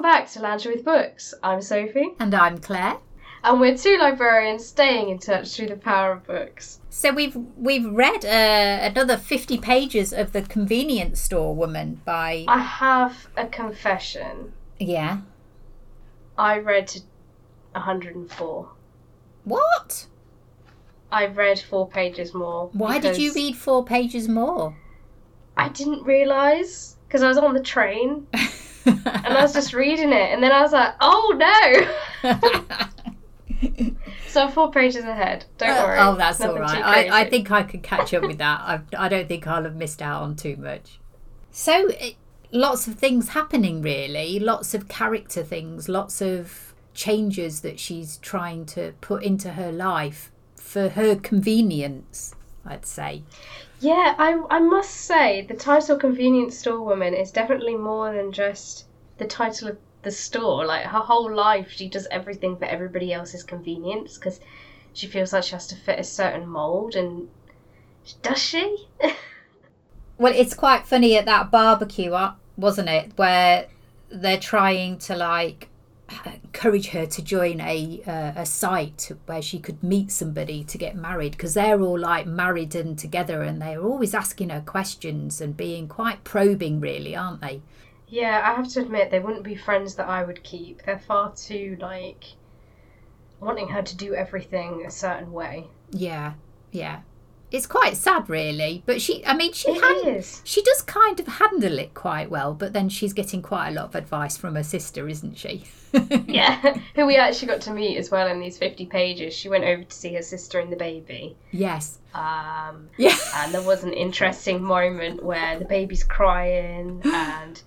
Welcome back to Lounging with Books. I'm Sophie, And I'm Claire. and we're two librarians staying in touch through the power of books. So we've we've read uh, another fifty pages of the Convenience Store Woman by I have a confession. yeah. I read 104. What? I read four pages more. Why did you read four pages more? I didn't realise because I was on the train and I was just reading it, and then I was like, oh no! so four pages ahead. Don't uh, worry. oh, that's Nothing all right. I, I think I could catch up with that. I, I don't think I'll have missed out on too much. So, it, lots of things happening, really. Lots of character things, lots of changes that she's trying to put into her life for her convenience, I'd say. Yeah, I I must say the title "Convenience Store Woman" is definitely more than just the title of the store. Like her whole life, she does everything for everybody else's convenience because she feels like she has to fit a certain mold. And does she? Well, it's quite funny at that barbecue, uh, wasn't it? Where they're trying to like encourage her to join a uh, a site where she could meet somebody to get married because they're all like married and together, and they're always asking her questions and being quite probing, really, aren't they? yeah, I have to admit they wouldn't be friends that I would keep. They're far too like wanting her to do everything a certain way. Yeah, yeah. It's quite sad, really. But she, I mean, she It she does kind of handle it quite well. But then she's getting quite a lot of advice from her sister, isn't she? Yeah, who we actually got to meet as well in these 50 pages. She went over to see her sister and the baby. Yes. Um, Yeah. and there was an interesting moment where the baby's crying and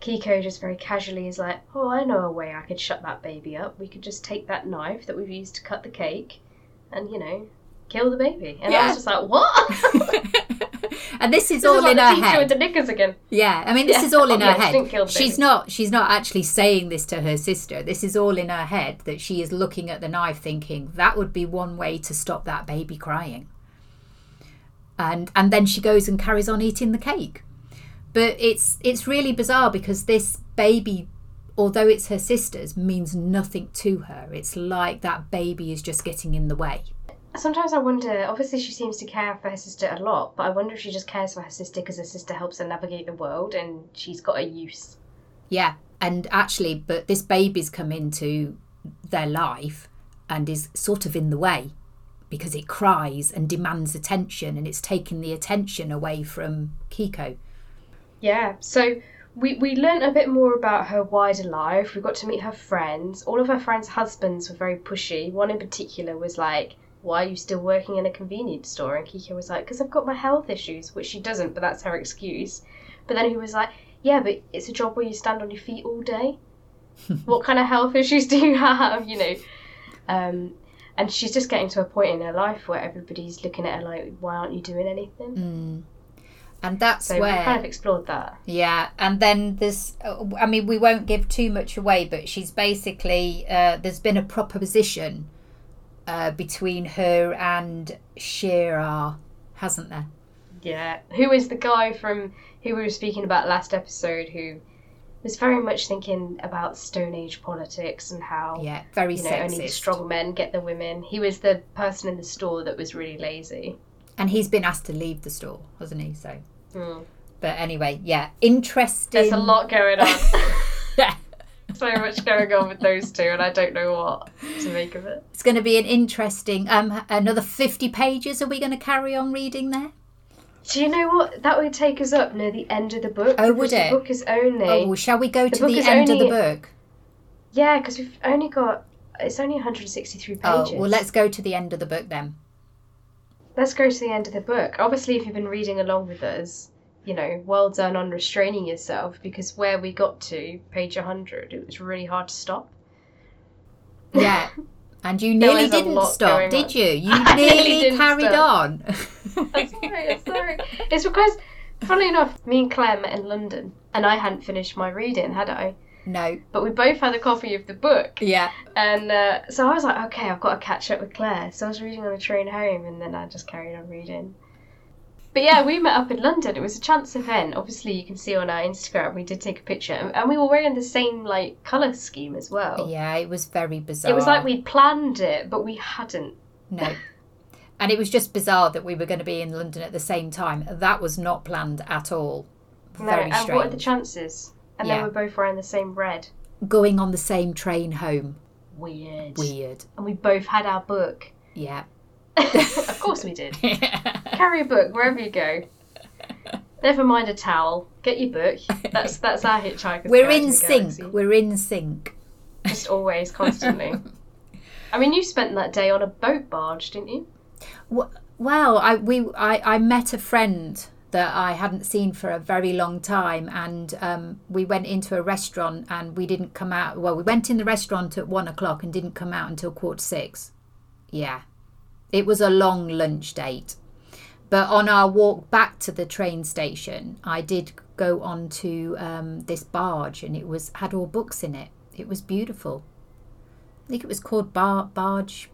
Keiko just very casually is like, Oh, I know a way I could shut that baby up. We could just take that knife that we've used to cut the cake and, you know, kill the baby. And I was just like, What? and this is This all is like in her head. with the knickers again. Yeah, I mean, this Yeah. is all in Oh, her yeah, she head. the She's not. She's not actually saying this to her sister. This is all in her head that she is looking at the knife, thinking that would be one way to stop that baby crying. And and then she goes and carries on eating the cake. But it's it's really bizarre because this baby, although it's her sister's, means nothing to her. It's like that baby is just getting in the way. Sometimes I wonder, obviously, she seems to care for her sister a lot, but I wonder if she just cares for her sister because her sister helps her navigate the world and she's got a use. Yeah, and actually, but this baby's come into their life and is sort of in the way because it cries and demands attention and it's taking the attention away from Keiko. Yeah, so we, we learnt a bit more about her wider life. We got to meet her friends. All of her friends' husbands were very pushy. One in particular was like, Why are you still working in a convenience store? And Keiko was like, Because I've got my health issues, which she doesn't, but that's her excuse. But then he was like, Yeah, but it's a job where you stand on your feet all day. what kind of health issues do you have? You know? Um, and she's just getting to a point in her life where everybody's looking at her like, Why aren't you doing anything? And that's So where we kind of explored that. Yeah, and then there's, I mean, we won't give too much away, but she's basically, uh, there's been a proposition uh, between her and Shira, hasn't there? Yeah, who is the guy from who we were speaking about last episode who was very much thinking about Stone Age politics and how Yeah, very you know sexist. only the strong men get the women. He was the person in the store that was really lazy. And he's been asked to leave the store, hasn't he? So, Hmm. but anyway, yeah, interesting. There's a lot going on. Yeah. so much going on with those two, and I don't know what to make of it. It's going to be an interesting. Um, another fifty pages. Are we going to carry on reading there? Do you know what? That would take us up near the end of the book. Oh, would it? The book is only Oh, shall we go The to the is end of the book? yeah, because we've only got it's only 163 pages. Oh, well, let's go to the end of the book then. Let's go to the end of the book. Obviously, if you've been reading along with us, you know, well done on restraining yourself because where we got to, page 100, it was really hard to stop. Yeah. And you nearly didn't stop, did you? You I nearly nearly carried stop. on. I'm sorry, I'm sorry. It's because, funnily enough, me and Claire met in London and I hadn't finished my reading, had I? no. But we both had a copy of the book. Yeah. And uh, so I was like, okay, I've got to catch up with Claire. So I was reading on the train home and then I just carried on reading. But yeah, we met up in London. It was a chance event. Obviously, you can see on our Instagram we did take a picture, and, we were wearing the same like color scheme as well. Yeah, it was very bizarre. It was like we'd planned it, but we hadn't. No. And it was just bizarre that we were going to be in London at the same time. That was not planned at all. No, Very and strange. what are the chances? And then Yeah. we're both wearing the same red. Going on the same train home. Weird. Weird. And we both had our book. Yeah. of course we did. Carry a book wherever you go. Never mind a towel. Get your book. That's that's our hitchhiker's We're in sync. We're in sync. Just always, constantly. I mean, you spent that day on a boat barge, didn't you? Well, I we I, I met a friend that I hadn't seen for a very long time, and um, we went into a restaurant, and we didn't come out. Well, we went in the restaurant at one o'clock and didn't come out until quarter six. Yeah, it was a long lunch date. But on our walk back to the train station, I did go on to um, this barge, and it was had all books in it. It was beautiful. I think it was called Bar Barge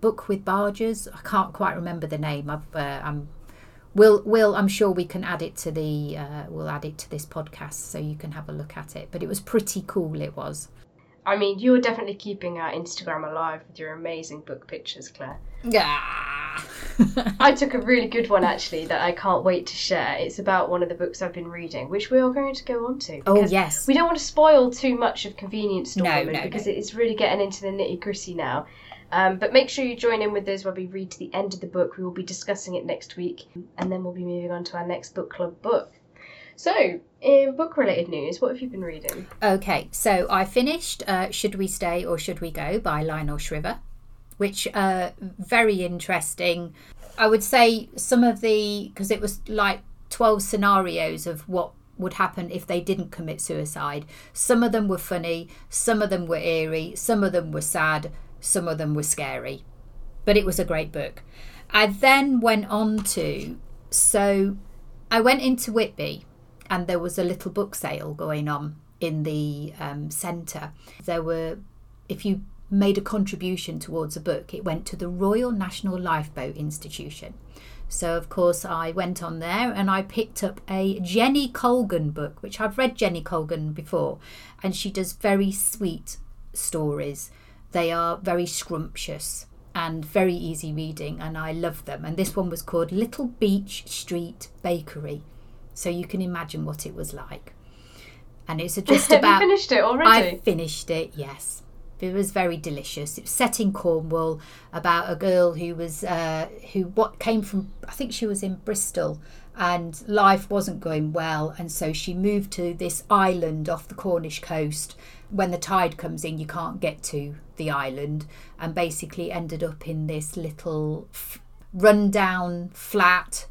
book with barges. I can't quite remember the name. I've, uh, I'm, will will I'm sure we can add it to the uh, we'll add it to this podcast so you can have a look at it. But it was pretty cool. It was. I mean, you're definitely keeping our Instagram alive with your amazing book pictures, Claire. Yeah. I took a really good one actually that I can't wait to share. It's about one of the books I've been reading, which we are going to go on to. oh yes. We don't want to spoil too much of Convenience Store No, no, because no. it is really getting into the nitty gritty now. Um, but make sure you join in with us when we read to the end of the book. We will be discussing it next week, and then we'll be moving on to our next book club book. So, in book related news, what have you been reading? Okay, so I finished uh, "Should We Stay or Should We Go" by Lionel Shriver, which uh, very interesting. I would say some of the because it was like twelve scenarios of what would happen if they didn't commit suicide. Some of them were funny, some of them were eerie, some of them were sad, some of them were scary. But it was a great book. I then went on to so I went into Whitby and there was a little book sale going on in the um, centre. There were, if you made a contribution towards a book, it went to the Royal National Lifeboat Institution. So, of course, I went on there and I picked up a Jenny Colgan book, which I've read Jenny Colgan before, and she does very sweet stories. They are very scrumptious and very easy reading, and I love them. And this one was called Little Beach Street Bakery. So you can imagine what it was like. And it's just about. you finished it already? I finished it, yes. It was very delicious. It was set in Cornwall about a girl who was uh, who what came from I think she was in Bristol and life wasn't going well and so she moved to this island off the Cornish coast. When the tide comes in you can't get to the island and basically ended up in this little f- rundown flat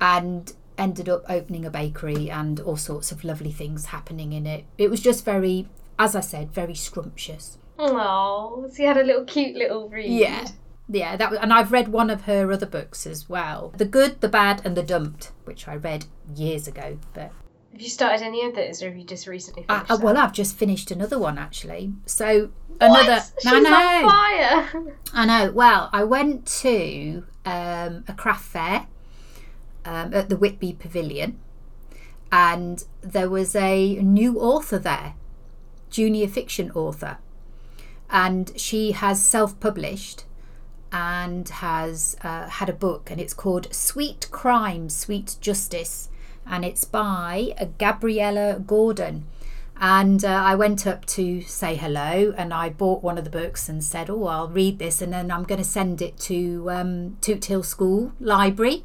and ended up opening a bakery and all sorts of lovely things happening in it. It was just very, as I said, very scrumptious. Oh, so you had a little cute little read. Yeah. Yeah, that was, and I've read one of her other books as well. The Good, the Bad, and the Dumped, which I read years ago. But Have you started any others, or have you just recently I, finished? I- well, them? I've just finished another one actually. So another, What? She's I know, on fire. I know. Well, I went to um, a craft fair um, at the Whitby Pavilion, and there was a new author there, junior fiction author, and she has self-published and has uh, had a book, and it's called Sweet Crime, Sweet Justice, and it's by uh, Gabriella Gordon. And uh, I went up to say hello, and I bought one of the books and said, "Oh, I'll read this, and then I'm going to send it to um, Toot Hill School Library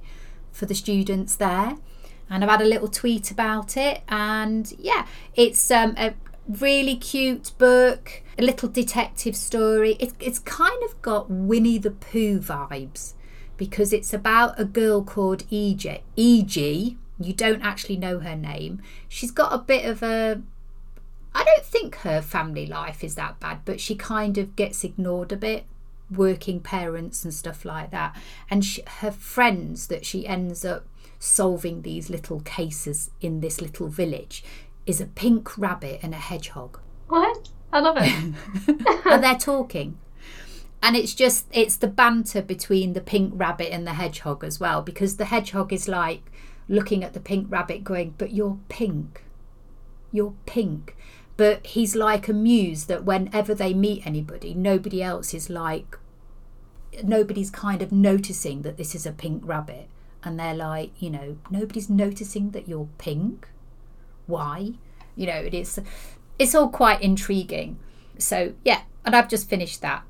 for the students there." And I've had a little tweet about it, and yeah, it's um, a really cute book, a little detective story. It, it's kind of got Winnie the Pooh vibes because it's about a girl called E.G. E.G. You don't actually know her name. She's got a bit of a I don't think her family life is that bad, but she kind of gets ignored a bit, working parents and stuff like that. And she, her friends that she ends up solving these little cases in this little village is a pink rabbit and a hedgehog. What? I love it. and they're talking. and it's just it's the banter between the pink rabbit and the hedgehog as well because the hedgehog is like looking at the pink rabbit going but you're pink you're pink but he's like amused that whenever they meet anybody nobody else is like nobody's kind of noticing that this is a pink rabbit. And they're like you know nobody's noticing that you're pink. Why? You know it's it's all quite intriguing. So yeah and i've just finished that.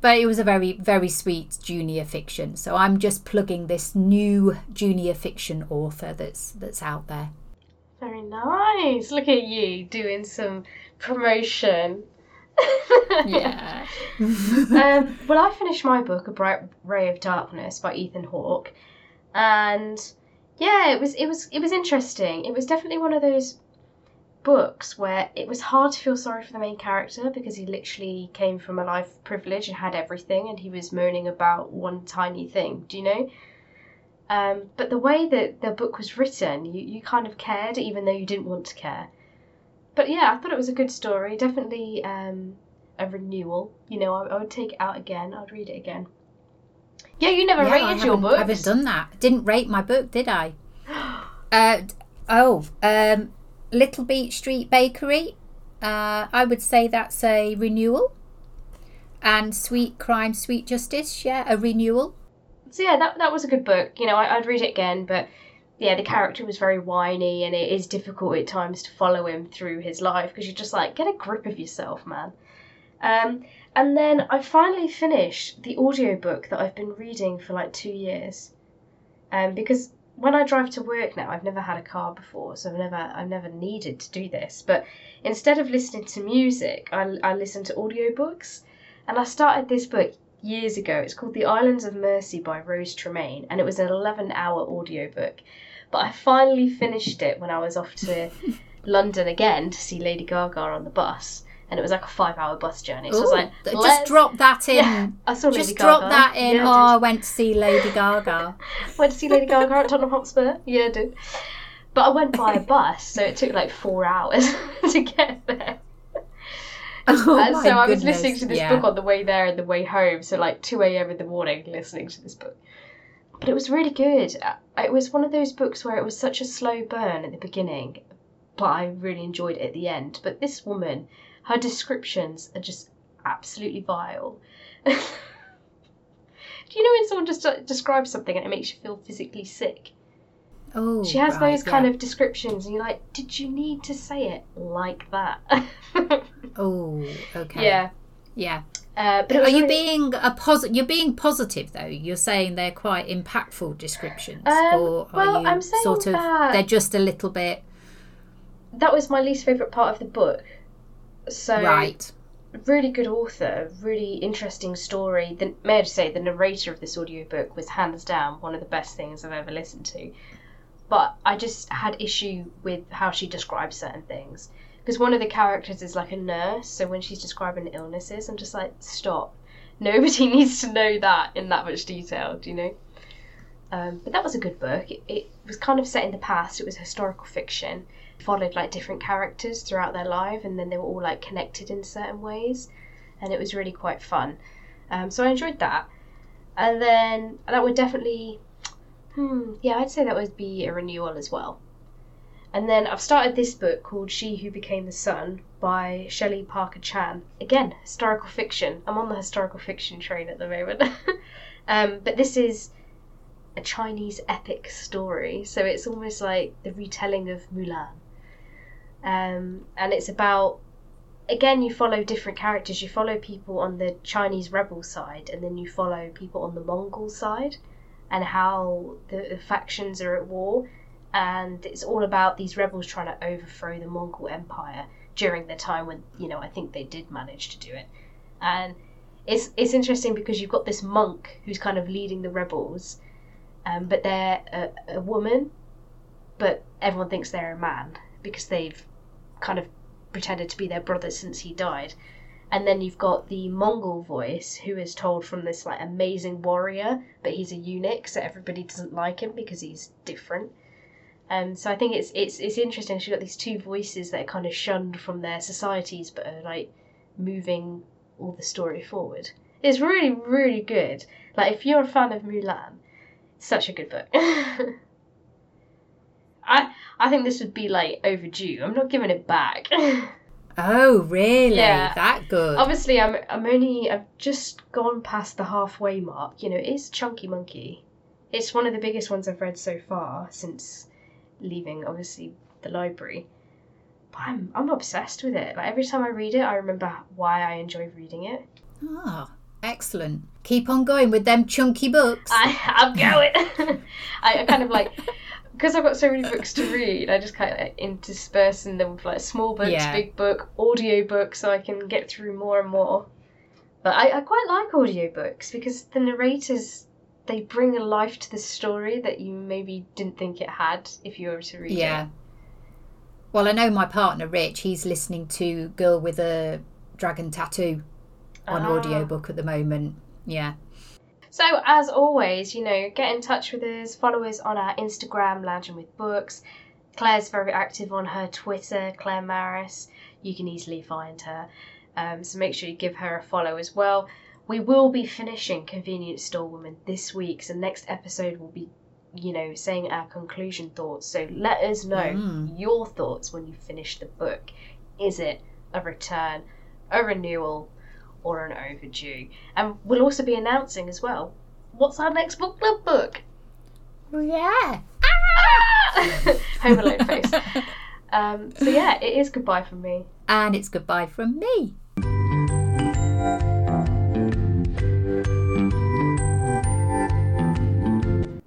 But it was a very very sweet junior fiction. So i'm just plugging this new junior fiction author that's that's out there. Very nice. Look at you doing some promotion. Yeah um, well, I finished my book, A Bright Ray of Darkness by Ethan Hawke, and yeah, it was it was it was interesting. It was definitely one of those books where it was hard to feel sorry for the main character because he literally came from a life of privilege and had everything, and he was moaning about one tiny thing. Do you know? Um, but the way that the book was written, you, you kind of cared even though you didn't want to care. But yeah, I thought it was a good story. Definitely um, a renewal. You know, I, I would take it out again. I'd read it again. Yeah, you never Yeah, rated your haven't- books. haven't done that didn't rate my book did i uh, oh um, little beach street bakery uh, i would say that's a renewal and sweet crime sweet justice yeah a renewal So yeah, that that was a good book. You know, I, I'd read it again, but yeah, the character was very whiny, and it is difficult at times to follow him through his life because you're just like, get a grip of yourself, man. Um, and then I finally finished the audiobook that I've been reading for like two years. Um, because when I drive to work now, I've never had a car before, so I've never I've never needed to do this. But instead of listening to music, I, I listen to audiobooks, and I started this book years ago. It's called The Islands of Mercy by Rose Tremain, and it was an 11 hour audiobook. But I finally finished it when I was off to London again to see Lady Gaga on the bus, and it was like a five hour bus journey. So I was like, let's- just drop that in Yeah, I saw Lady just Gaga. drop that in Yeah, oh I i went to see lady gaga Went to see Lady Gaga at Tottenham Hotspur. Yeah, I did. But I went by a bus, so it took like four hours to get there. Oh and so I was goodness, listening to this yeah. book on the way there and the way home, so like 2 a.m. in the morning listening to this book. But it was really good. Uh, It was one of those books where it was such a slow burn at the beginning, but I really enjoyed it at the end. But this woman, her descriptions are just absolutely vile. Do you know when someone just uh, describes something and it makes you feel physically sick? oh She has right, those kind yeah. of descriptions, and you're like, did you need to say it like that? oh okay yeah. yeah Uh, but Are you really- being a posi- You're being positive though. You're saying they're quite impactful descriptions, Um, or are well, you I'm saying sort of that- they're just a little bit that was my least favourite part of the book. So right? really good author, really interesting story. The, may I just say, the narrator of this audiobook was hands down one of the best things I've ever listened to. But I just had issue with how she describes certain things. Because one of the characters is like a nurse, so when she's describing illnesses, I'm just like, stop. Nobody needs to know that in that much detail, do you know? Um, but that was a good book. It, it was kind of set in the past, it was historical fiction followed like different characters throughout their life and then they were all like connected in certain ways and it was really quite fun um, so i enjoyed that and then that would definitely hmm yeah i'd say that would be a renewal as well and then i've started this book called she who became the sun by shelley parker chan. Again historical fiction. I'm on the historical fiction train at the moment. Um, but this is a chinese epic story. So it's almost like the retelling of mulan. Um, and it's about again you follow different characters. You follow people on the chinese rebel side and then you follow people on the mongol side and how the, the factions are at war and it's all about these rebels trying to overthrow the mongol empire during the time when you know i think they did manage to do it and it's it's interesting because you've got this monk who's kind of leading the rebels um, but they're a, a woman but everyone thinks they're a man because they've kind of pretended to be their brother since he died. And then you've got the Mongol voice who is told from this like amazing warrior, but he's a eunuch, so everybody doesn't like him because he's different. Um, so I think it's it's it's interesting. She's got these two voices that are kind of shunned from their societies, but are like moving all the story forward. It's really, really good. Like, if you're a fan of Mulan, such a good book. I I think this would be like overdue. I'm not giving it back. Oh, really? Yeah. That good. Obviously, I'm I'm only I've just gone past the halfway mark. You know, it's Chunky Monkey. It's one of the biggest ones I've read so far since leaving, obviously, the library. But I'm I'm obsessed with it. Like every time I read it, I remember why I enjoy reading it. Ah, excellent. Keep on going with them chunky books. I I'm going. I, I kind of like because I've got so many books to read. I just kind of like, interspersing them with like small books, Yeah. big book, audio book, so I can get through more and more. But I, I quite like audiobooks because the narrators they bring a life to the story that you maybe didn't think it had if you were to read it. yeah. it. Well, I know my partner Rich, he's listening to Girl with a Dragon Tattoo on Ah. audiobook at the moment. Yeah. So, as always, you know, get in touch with us, follow us on our Instagram, Lounging with Books. Claire's very active on her Twitter, Claire Maris. You can easily find her. Um, so, make sure you give her a follow as well. We will be finishing Convenience Store Woman this week, so next episode will be, you know, saying our conclusion thoughts. So, let us know Mm. your thoughts when you finish the book. Is it a return, a renewal, or an overdue? And we'll also be announcing as well what's our next book club book. Yeah. Home Alone face. Um, so yeah, it is goodbye from me. And it's goodbye from me.